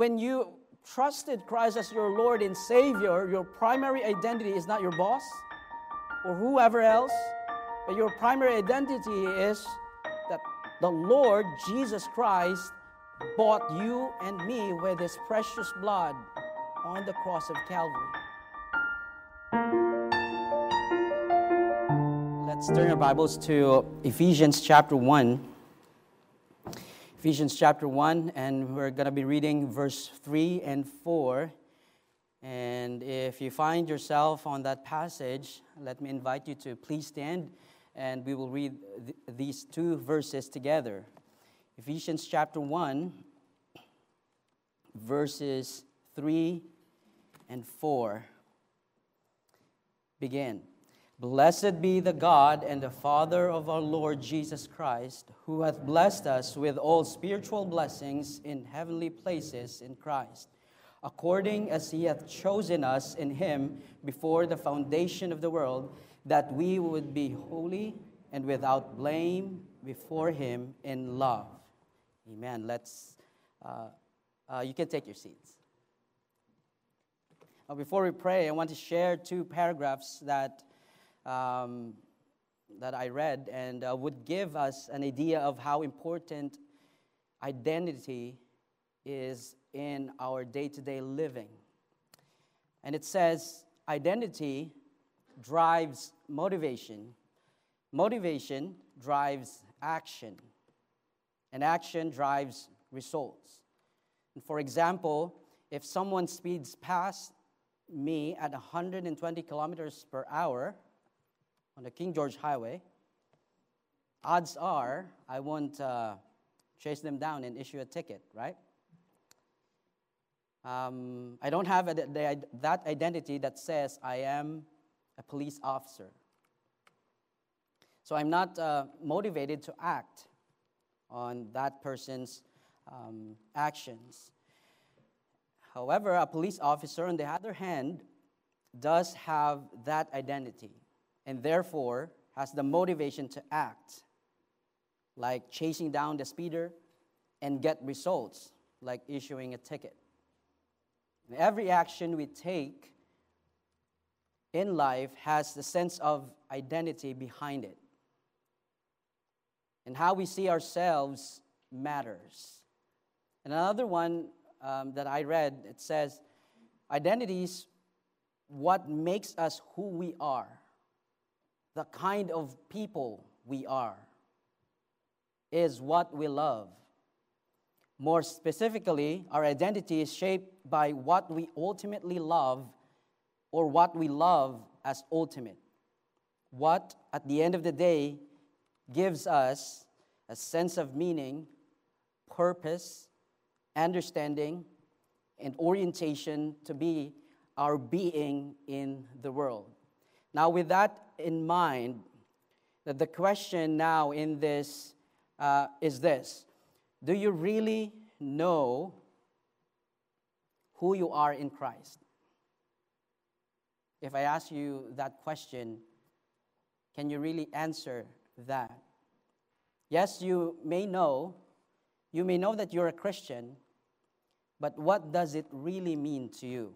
when you trusted Christ as your Lord and Savior, your primary identity is not your boss or whoever else, but your primary identity is that the Lord Jesus Christ bought you and me with his precious blood on the cross of Calvary. Let's turn our Bibles to Ephesians chapter 1. Ephesians chapter 1, and we're going to be reading verse 3 and 4. And if you find yourself on that passage, let me invite you to please stand and we will read th- these two verses together. Ephesians chapter 1, verses 3 and 4. Begin. Blessed be the God and the Father of our Lord Jesus Christ, who hath blessed us with all spiritual blessings in heavenly places in Christ, according as he hath chosen us in him before the foundation of the world, that we would be holy and without blame before him in love. Amen. Let's, uh, uh, you can take your seats. Before we pray, I want to share two paragraphs that um, that I read and uh, would give us an idea of how important identity is in our day to day living. And it says, identity drives motivation, motivation drives action, and action drives results. And for example, if someone speeds past me at 120 kilometers per hour, on the King George Highway, odds are I won't uh, chase them down and issue a ticket, right? Um, I don't have a, the, that identity that says I am a police officer. So I'm not uh, motivated to act on that person's um, actions. However, a police officer, on the other hand, does have that identity and therefore has the motivation to act, like chasing down the speeder and get results, like issuing a ticket. And every action we take in life has the sense of identity behind it. And how we see ourselves matters. And another one um, that I read, it says, identity is what makes us who we are the kind of people we are, is what we love. More specifically, our identity is shaped by what we ultimately love or what we love as ultimate. What, at the end of the day, gives us a sense of meaning, purpose, understanding, and orientation to be our being in the world. Now, with that in mind, that the question now in this uh, is this Do you really know who you are in Christ? If I ask you that question, can you really answer that? Yes, you may know, you may know that you're a Christian, but what does it really mean to you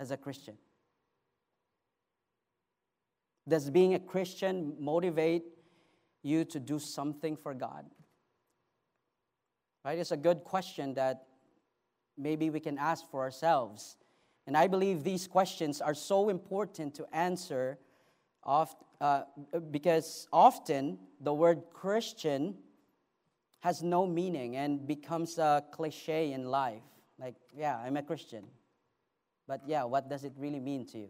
as a Christian? Does being a Christian motivate you to do something for God? Right? It's a good question that maybe we can ask for ourselves. And I believe these questions are so important to answer oft, uh, because often the word Christian has no meaning and becomes a cliche in life. Like, yeah, I'm a Christian. But yeah, what does it really mean to you?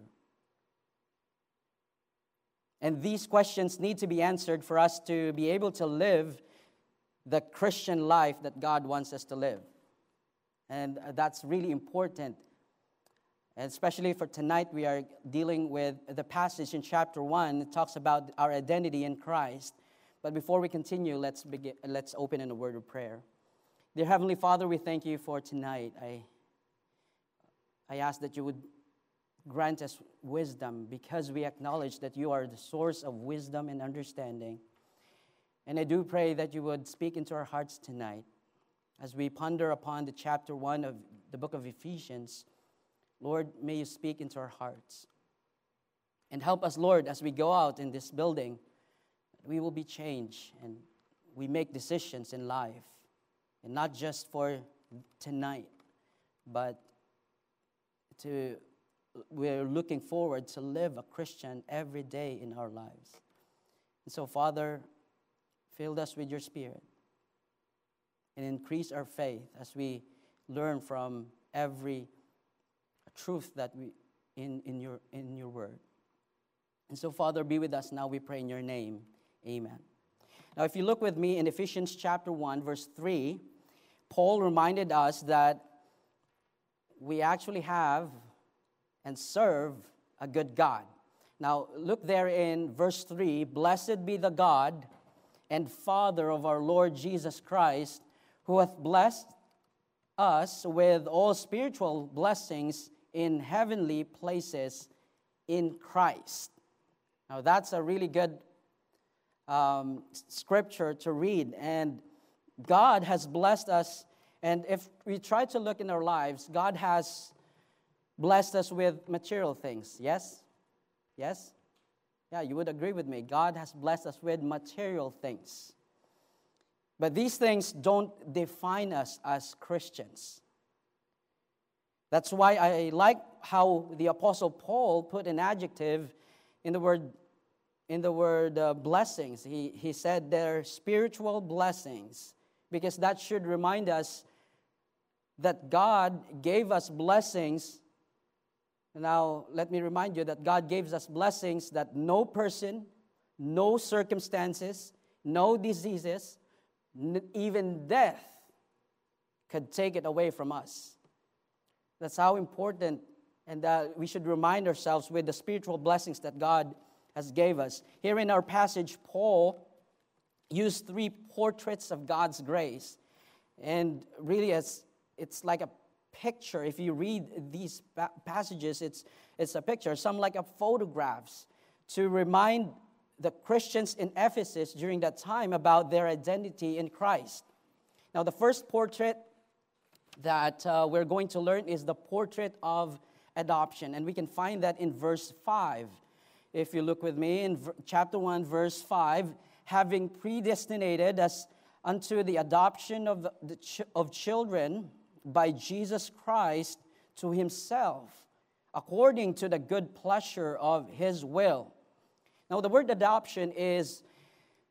And these questions need to be answered for us to be able to live the Christian life that God wants us to live. And uh, that's really important. And especially for tonight, we are dealing with the passage in chapter 1. It talks about our identity in Christ. But before we continue, let's, begin, let's open in a word of prayer. Dear Heavenly Father, we thank you for tonight. I, I ask that you would grant us wisdom because we acknowledge that you are the source of wisdom and understanding. And I do pray that you would speak into our hearts tonight. as we ponder upon the chapter 1 of the book of Ephesians, Lord, may you speak into our hearts. And help us, Lord, as we go out in this building, we will be changed and we make decisions in life. And not just for tonight, but to we're looking forward to live a Christian every day in our lives. And so, Father, fill us with your spirit and increase our faith as we learn from every truth that we in, in your in your word. And so, Father, be with us now, we pray in your name. Amen. Now, if you look with me in Ephesians chapter 1, verse 3, Paul reminded us that we actually have and serve a good God. Now, look there in verse 3 Blessed be the God and Father of our Lord Jesus Christ, who hath blessed us with all spiritual blessings in heavenly places in Christ. Now, that's a really good um, scripture to read. And God has blessed us. And if we try to look in our lives, God has blessed us with material things. Yes? Yes? Yeah, you would agree with me. God has blessed us with material things. But these things don't define us as Christians. That's why I like how the Apostle Paul put an adjective in the word in the word uh, blessings. He, he said they're spiritual blessings because that should remind us that God gave us blessings. Now, let me remind you that God gives us blessings that no person, no circumstances, no diseases, even death could take it away from us. That's how important and that we should remind ourselves with the spiritual blessings that God has gave us. Here in our passage, Paul used three portraits of God's grace. And really, it's, it's like a picture. If you read these passages, it's, it's a picture, some like a photographs, to remind the Christians in Ephesus during that time about their identity in Christ. Now, the first portrait that uh, we're going to learn is the portrait of adoption, and we can find that in verse 5 if you look with me in chapter 1, verse 5, having predestinated us unto the adoption of, the ch- of children by Jesus Christ to himself, according to the good pleasure of his will. Now, the word adoption is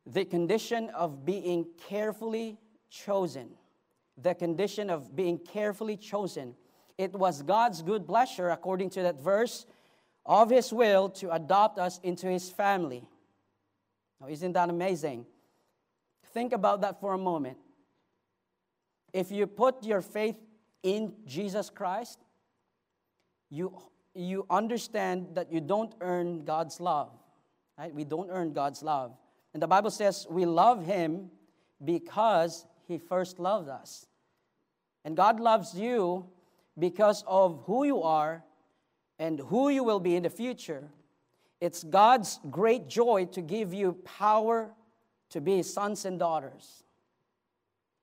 the condition of being carefully chosen. The condition of being carefully chosen. It was God's good pleasure, according to that verse, of His will to adopt us into His family. Now, isn't that amazing? Think about that for a moment. If you put your faith in Jesus Christ, you, you understand that you don't earn God's love. Right? We don't earn God's love. And the Bible says we love Him because He first loved us. And God loves you because of who you are and who you will be in the future, it's God's great joy to give you power to be sons and daughters.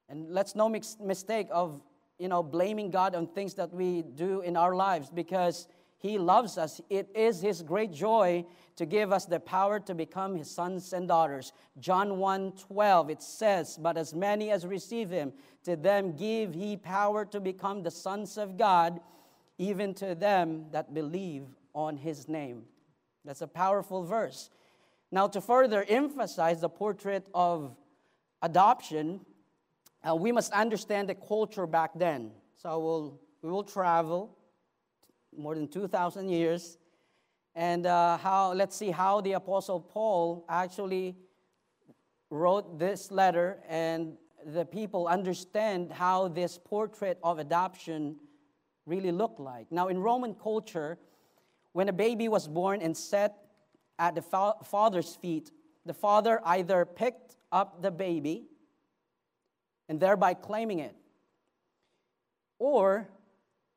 And let's no mistake of you know blaming God on things that we do in our lives because he loves us. It is his great joy to give us the power to become his sons and daughters. John 1 12, it says, But as many as receive him, to them give he power to become the sons of God even to them that believe on his name. That's a powerful verse. Now, to further emphasize the portrait of adoption, uh, we must understand the culture back then. So we'll, we will travel more than 2,000 years. And uh, how, let's see how the Apostle Paul actually wrote this letter, and the people understand how this portrait of adoption really looked like. Now, in Roman culture, when a baby was born and set at the fa- father's feet, the father either picked up the baby and thereby claiming it, or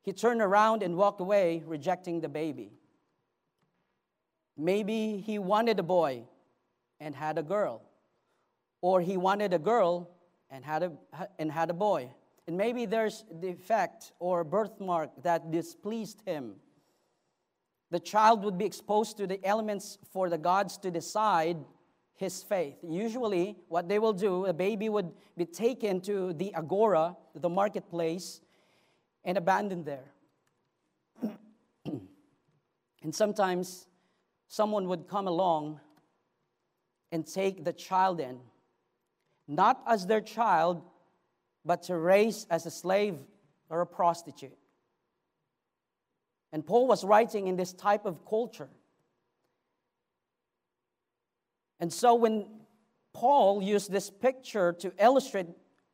he turned around and walked away, rejecting the baby. Maybe he wanted a boy and had a girl, or he wanted a girl and had a, and had a boy. And maybe there's defect or birthmark that displeased him. The child would be exposed to the elements for the gods to decide his faith. Usually, what they will do, a baby would be taken to the agora, the marketplace, and abandoned there. and sometimes someone would come along and take the child in, not as their child, but to raise as a slave or a prostitute. And Paul was writing in this type of culture. And so when Paul used this picture to illustrate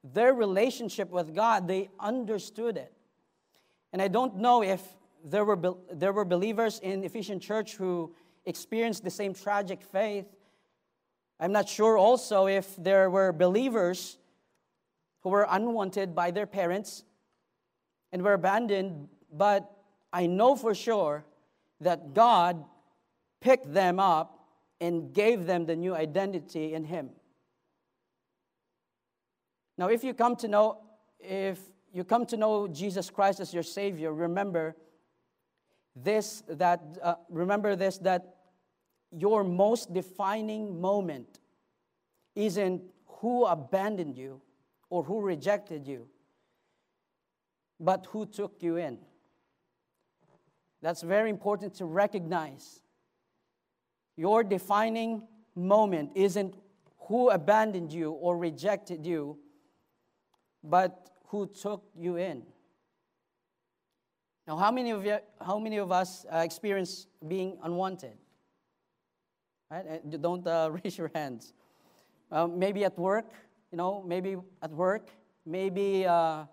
their relationship with God, they understood it. And I don't know if there were, there were believers in Ephesian church who experienced the same tragic faith. I'm not sure also if there were believers who were unwanted by their parents and were abandoned, but I know for sure that God picked them up and gave them the new identity in Him. Now, if you come to know, if you come to know Jesus Christ as your Savior, remember this that uh, remember this that your most defining moment isn't who abandoned you or who rejected you, but who took you in. That's very important to recognize. Your defining moment isn't who abandoned you or rejected you, but who took you in. Now, how many of, you, how many of us uh, experience being unwanted? Right? Uh, don't uh, raise your hands. Uh, maybe at work, you know, maybe at work, maybe uh, uh,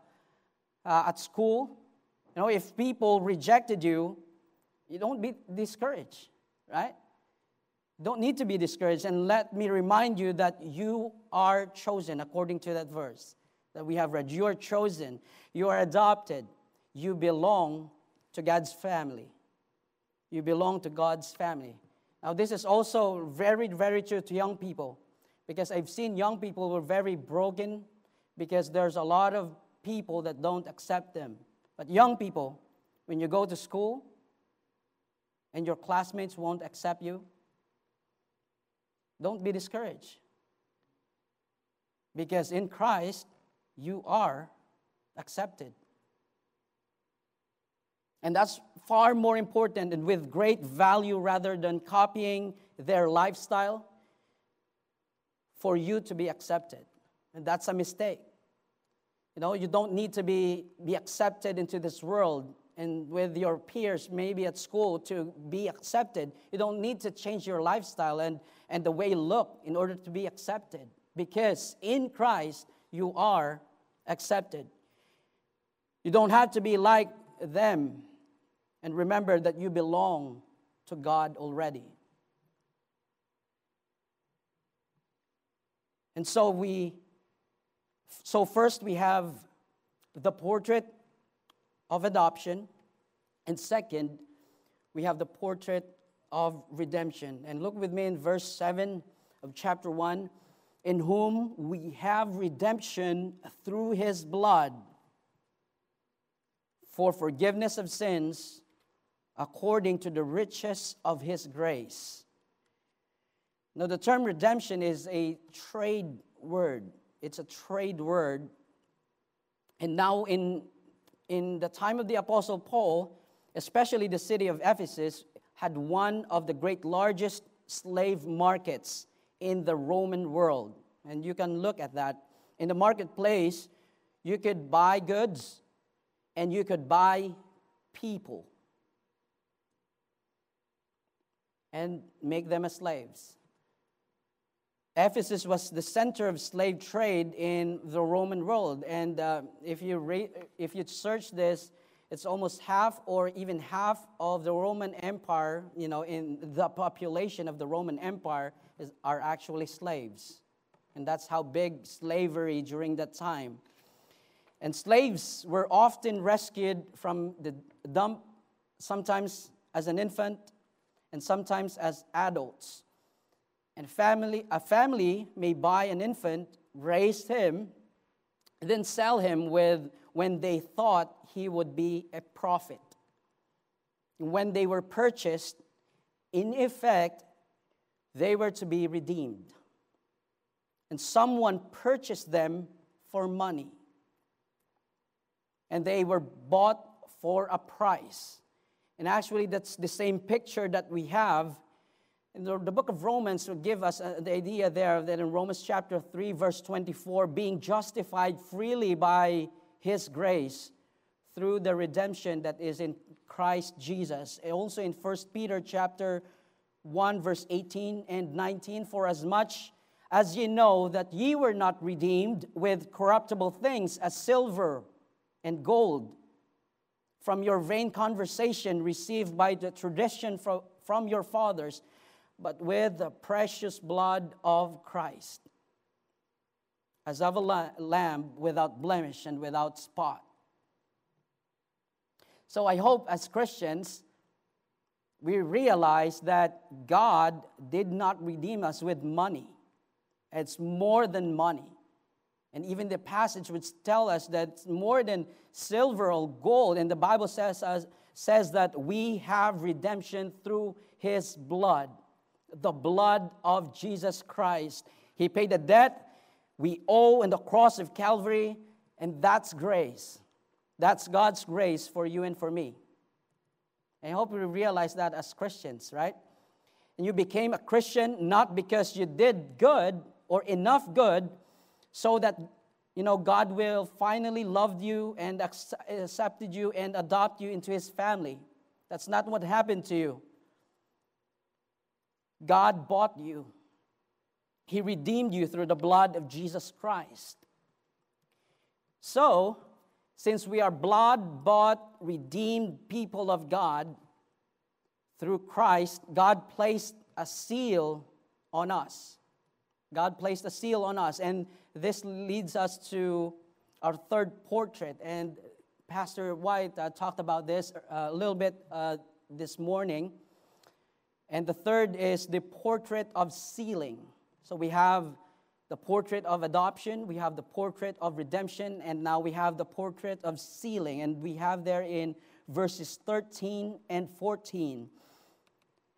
at school. You know, if people rejected you, you don't be discouraged, right? Don't need to be discouraged. And let me remind you that you are chosen according to that verse that we have read. You are chosen, you are adopted, you belong to God's family. You belong to God's family. Now, this is also very, very true to young people because I've seen young people who are very broken because there's a lot of people that don't accept them. But young people, when you go to school and your classmates won't accept you, don't be discouraged. Because in Christ, you are accepted. And that's far more important and with great value rather than copying their lifestyle for you to be accepted. And that's a mistake. You know, you don't need to be, be accepted into this world and with your peers, maybe at school, to be accepted. You don't need to change your lifestyle and, and the way you look in order to be accepted. Because in Christ, you are accepted. You don't have to be like them and remember that you belong to God already. And so we so first we have the portrait of adoption and second we have the portrait of redemption. And look with me in verse 7 of chapter 1 in whom we have redemption through his blood for forgiveness of sins according to the riches of his grace. Now, the term redemption is a trade word. It's a trade word. And now, in, in the time of the Apostle Paul, especially the city of Ephesus, had one of the great largest slave markets in the Roman world. And you can look at that. In the marketplace, you could buy goods and you could buy people. and make them as slaves. Ephesus was the center of slave trade in the Roman world. And uh, if, you re- if you search this, it's almost half or even half of the Roman Empire, you know, in the population of the Roman Empire is, are actually slaves. And that's how big slavery during that time. And slaves were often rescued from the dump, sometimes as an infant, and sometimes as adults. And family, a family may buy an infant, raise him, didn't sell him with when they thought he would be a profit. When they were purchased, in effect, they were to be redeemed. And someone purchased them for money. And they were bought for a price. And actually, that's the same picture that we have. The, the book of Romans will give us uh, the idea there that in Romans chapter 3, verse 24, being justified freely by his grace through the redemption that is in Christ Jesus. Also in 1 Peter chapter 1, verse 18 and 19, for as much as ye know that ye were not redeemed with corruptible things as silver and gold from your vain conversation received by the tradition from, from your fathers, but with the precious blood of Christ, as of a lamb without blemish and without spot. So I hope as Christians, we realize that God did not redeem us with money. It's more than money. And even the passage would tell us that it's more than silver or gold. And the Bible says, says that we have redemption through his blood, the blood of Jesus Christ. He paid the debt we owe in the cross of Calvary, and that's grace. That's God's grace for you and for me. I hope you realize that as Christians, right? And you became a Christian not because you did good or enough good so that you know God will finally love you and accepted you and adopt you into his family. That's not what happened to you. God bought you. He redeemed you through the blood of Jesus Christ. So, since we are blood bought, redeemed people of God through Christ, God placed a seal on us. God placed a seal on us. And this leads us to our third portrait. And Pastor White uh, talked about this uh, a little bit uh, this morning. And the third is the portrait of sealing. So we have the portrait of adoption, we have the portrait of redemption, and now we have the portrait of sealing. And we have there in verses 13 and 14.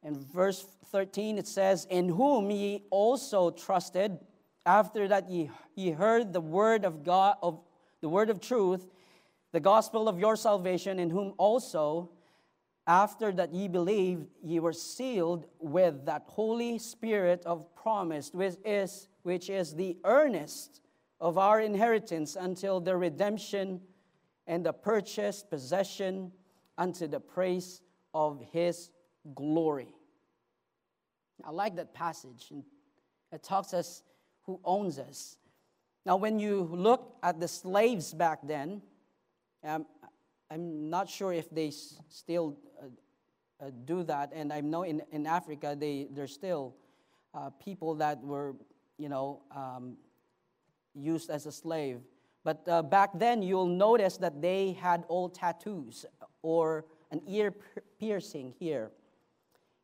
In verse 13, it says, In whom ye also trusted, after that ye, ye heard the word of God, of the word of truth, the gospel of your salvation, in whom also, after that ye believed, ye were sealed with that Holy Spirit of promise, which is which is the earnest of our inheritance until the redemption and the purchased possession unto the praise of his glory. I like that passage. It talks us who owns us. Now, when you look at the slaves back then, um, I'm not sure if they still uh, uh, do that, and I know in, in Africa they, there's still uh, people that were you know, um, used as a slave. But uh, back then, you'll notice that they had old tattoos or an ear piercing here.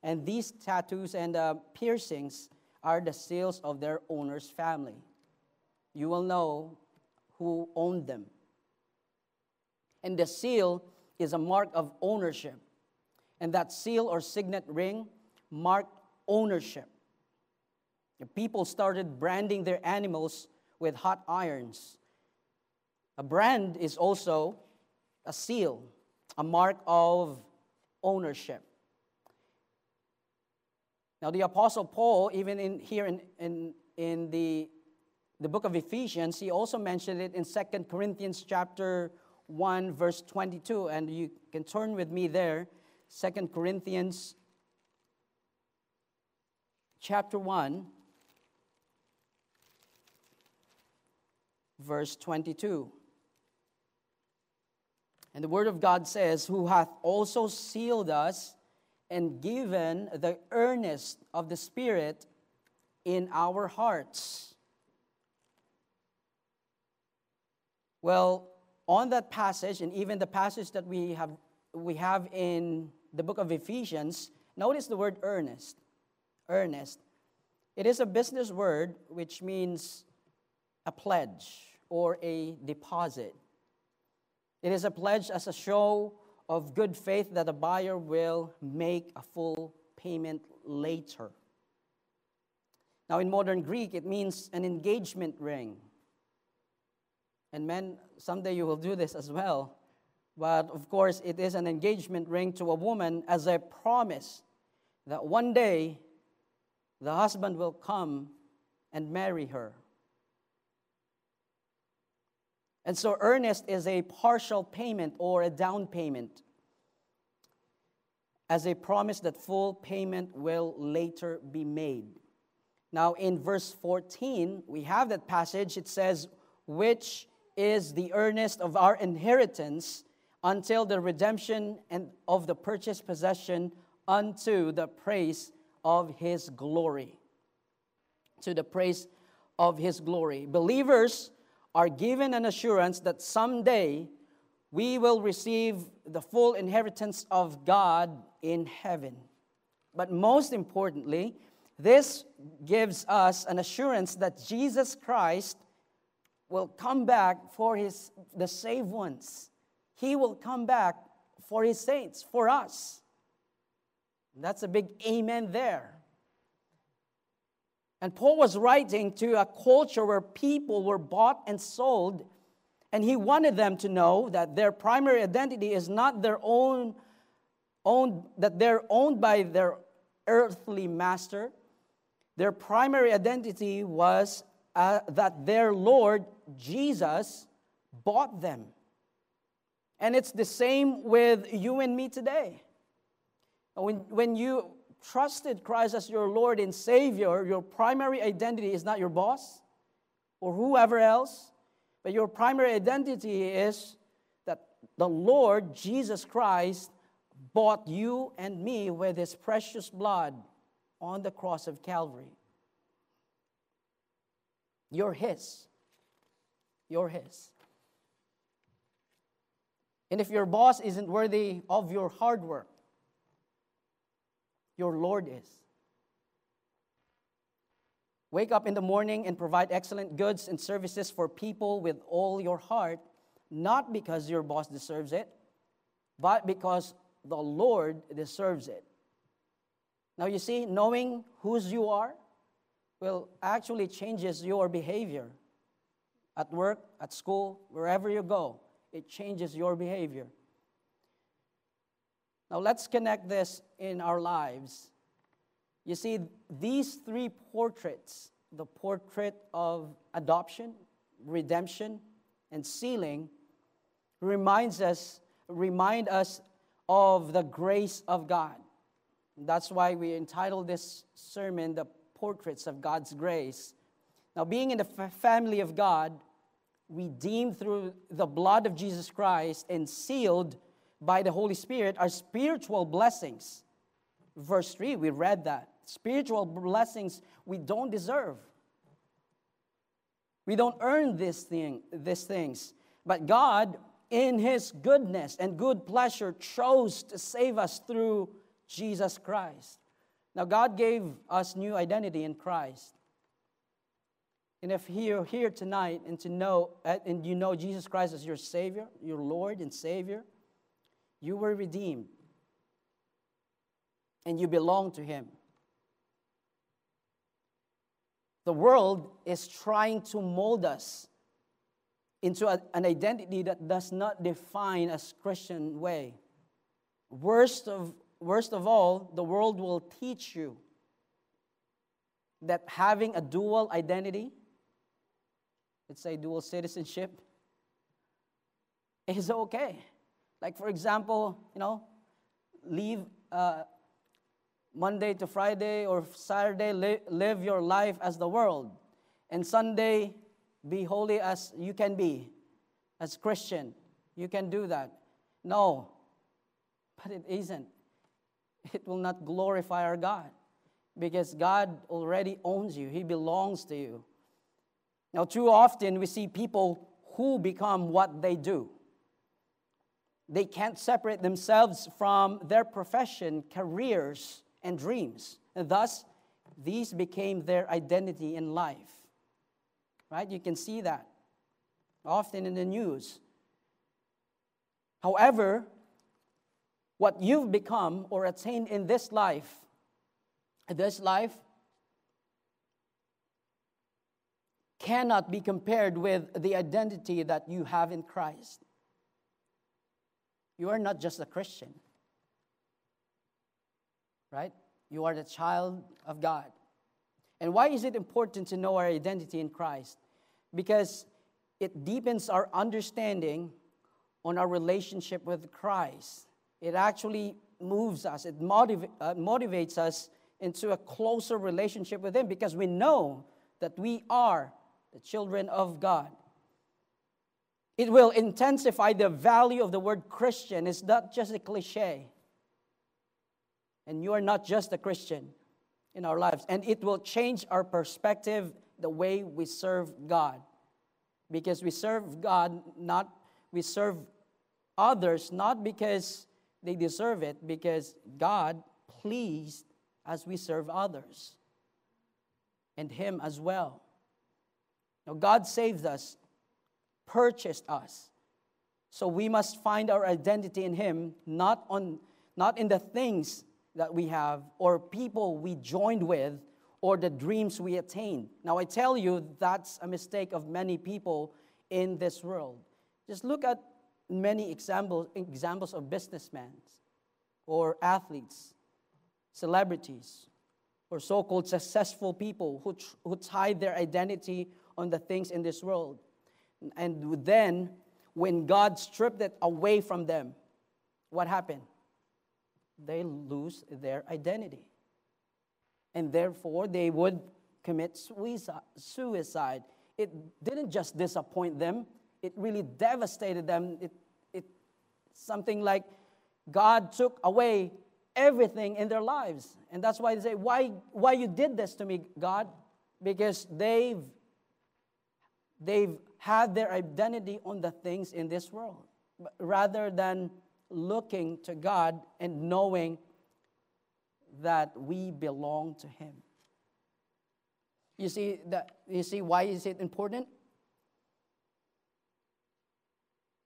And these tattoos and uh, piercings are the seals of their owner's family. You will know who owned them. And the seal is a mark of ownership. And that seal or signet ring marked ownership. The people started branding their animals with hot irons. A brand is also a seal, a mark of ownership. Now, the Apostle Paul, even in, here in, in, in the, the book of Ephesians, he also mentioned it in 2 Corinthians chapter 1, verse 22. And you can turn with me there, 2 Corinthians chapter 1. verse 22. And the Word of God says, Who hath also sealed us and given the earnest of the Spirit in our hearts. Well, on that passage, and even the passage that we have, we have in the book of Ephesians, notice the word earnest. Earnest. It is a business word which means a pledge or a deposit. It is a pledge as a show of good faith that the buyer will make a full payment later. Now, in modern Greek, it means an engagement ring. And men, someday you will do this as well. But of course, it is an engagement ring to a woman as a promise that one day the husband will come and marry her. And so, earnest is a partial payment or a down payment as a promise that full payment will later be made. Now, in verse 14, we have that passage. It says, Which is the earnest of our inheritance until the redemption and of the purchased possession unto the praise of his glory. To the praise of his glory. Believers are given an assurance that someday we will receive the full inheritance of God in heaven. But most importantly, this gives us an assurance that Jesus Christ will come back for his the saved ones. He will come back for his saints, for us. That's a big amen there. And Paul was writing to a culture where people were bought and sold, and he wanted them to know that their primary identity is not their own, owned, that they're owned by their earthly master. Their primary identity was uh, that their Lord Jesus bought them. And it's the same with you and me today. When, when you trusted Christ as your Lord and Savior, your primary identity is not your boss or whoever else, but your primary identity is that the Lord Jesus Christ bought you and me with his precious blood on the cross of Calvary. You're his. You're his. And if your boss isn't worthy of your hard work, your Lord is. Wake up in the morning and provide excellent goods and services for people with all your heart, not because your boss deserves it, but because the Lord deserves it. Now, you see, knowing whose you are will actually changes your behavior at work, at school, wherever you go. It changes your behavior. Now, let's connect this in our lives. You see, these three portraits the portrait of adoption, redemption, and sealing reminds us remind us of the grace of God. That's why we entitled this sermon the portraits of God's grace. Now, being in the family of God, redeemed through the blood of Jesus Christ and sealed by the Holy Spirit are spiritual blessings. Verse 3, we read that. Spiritual blessings we don't deserve. We don't earn this thing, these things. But God, in His goodness and good pleasure, chose to save us through Jesus Christ. Now, God gave us new identity in Christ. And if you're here tonight and to know and you know Jesus Christ as your Savior, your Lord and Savior, you were redeemed and you belong to Him. The world is trying to mold us into a, an identity that does not define us Christian way. Worst of, worst of all, the world will teach you that having a dual identity, let's say dual citizenship, is okay. Like, for example, you know, leave uh, Monday to Friday or Saturday, li- live your life as the world. And Sunday, be holy as you can be, as Christian. You can do that. No, but it isn't. It will not glorify our God because God already owns you, He belongs to you. Now, too often we see people who become what they do. They can't separate themselves from their profession, careers, and dreams. And thus, these became their identity in life. Right? You can see that. often in the news. However, what you've become or attained in this life, this life cannot be compared with the identity that you have in Christ. You are not just a Christian, right? You are the child of God. And why is it important to know our identity in Christ? Because it deepens our understanding on our relationship with Christ. It actually moves us, it motiv- uh, motivates us into a closer relationship with Him because we know that we are the children of God. It will intensify the value of the word Christian. It's not just a cliche. And you are not just a Christian in our lives. And it will change our perspective, the way we serve God. Because we serve God, not, we serve others, not because they deserve it, because God pleased as we serve others and Him as well. Now, God saved us, purchased us. So we must find our identity in Him, not, on, not in the things that we have, or people we joined with, or the dreams we attained. Now, I tell you, that's a mistake of many people in this world. Just look at many examples, examples of businessmen or athletes, celebrities, or so called successful people who, who tie their identity on the things in this world. And then, when God stripped it away from them, what happened? They lose their identity. And therefore, they would commit suicide. It didn't just disappoint them, it really devastated them. It, it, something like God took away everything in their lives. And that's why they say, Why, why you did this to me, God? Because they've they've had their identity on the things in this world rather than looking to God and knowing that we belong to Him. You see that you see why is it important?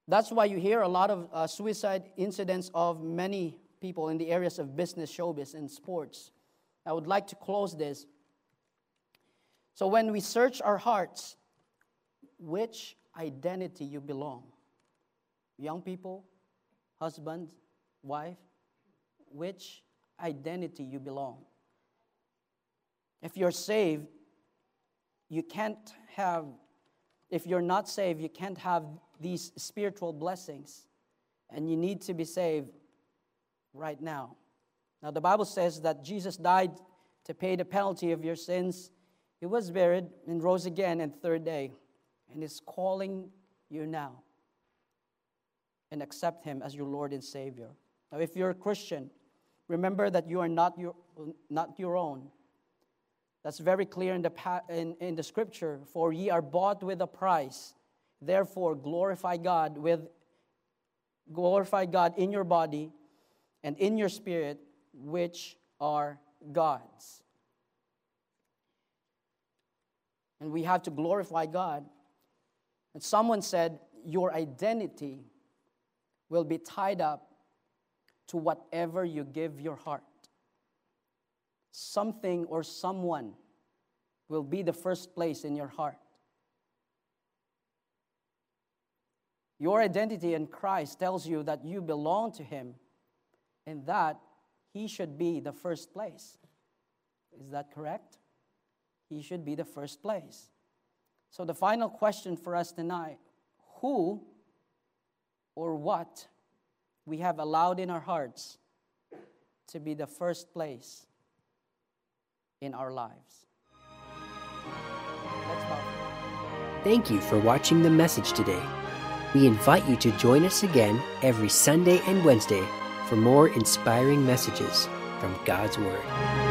That's why you hear a lot of uh, suicide incidents of many people in the areas of business, showbiz, and sports. I would like to close this. So when we search our hearts, which identity you belong. Young people, husband, wife, which identity you belong. If you're saved, you can't have, if you're not saved, you can't have these spiritual blessings. And you need to be saved right now. Now, the Bible says that Jesus died to pay the penalty of your sins. He was buried and rose again on the third day and is calling you now. And accept Him as your Lord and Savior. Now, if you're a Christian, remember that you are not your, not your own. That's very clear in the, in, in the scripture. For ye are bought with a price. Therefore, glorify God with glorify God in your body and in your spirit, which are God's. And we have to glorify God and someone said, Your identity will be tied up to whatever you give your heart. Something or someone will be the first place in your heart. Your identity in Christ tells you that you belong to Him and that He should be the first place. Is that correct? He should be the first place. So, the final question for us tonight who or what we have allowed in our hearts to be the first place in our lives. Thank you for watching the message today. We invite you to join us again every Sunday and Wednesday for more inspiring messages from God's Word.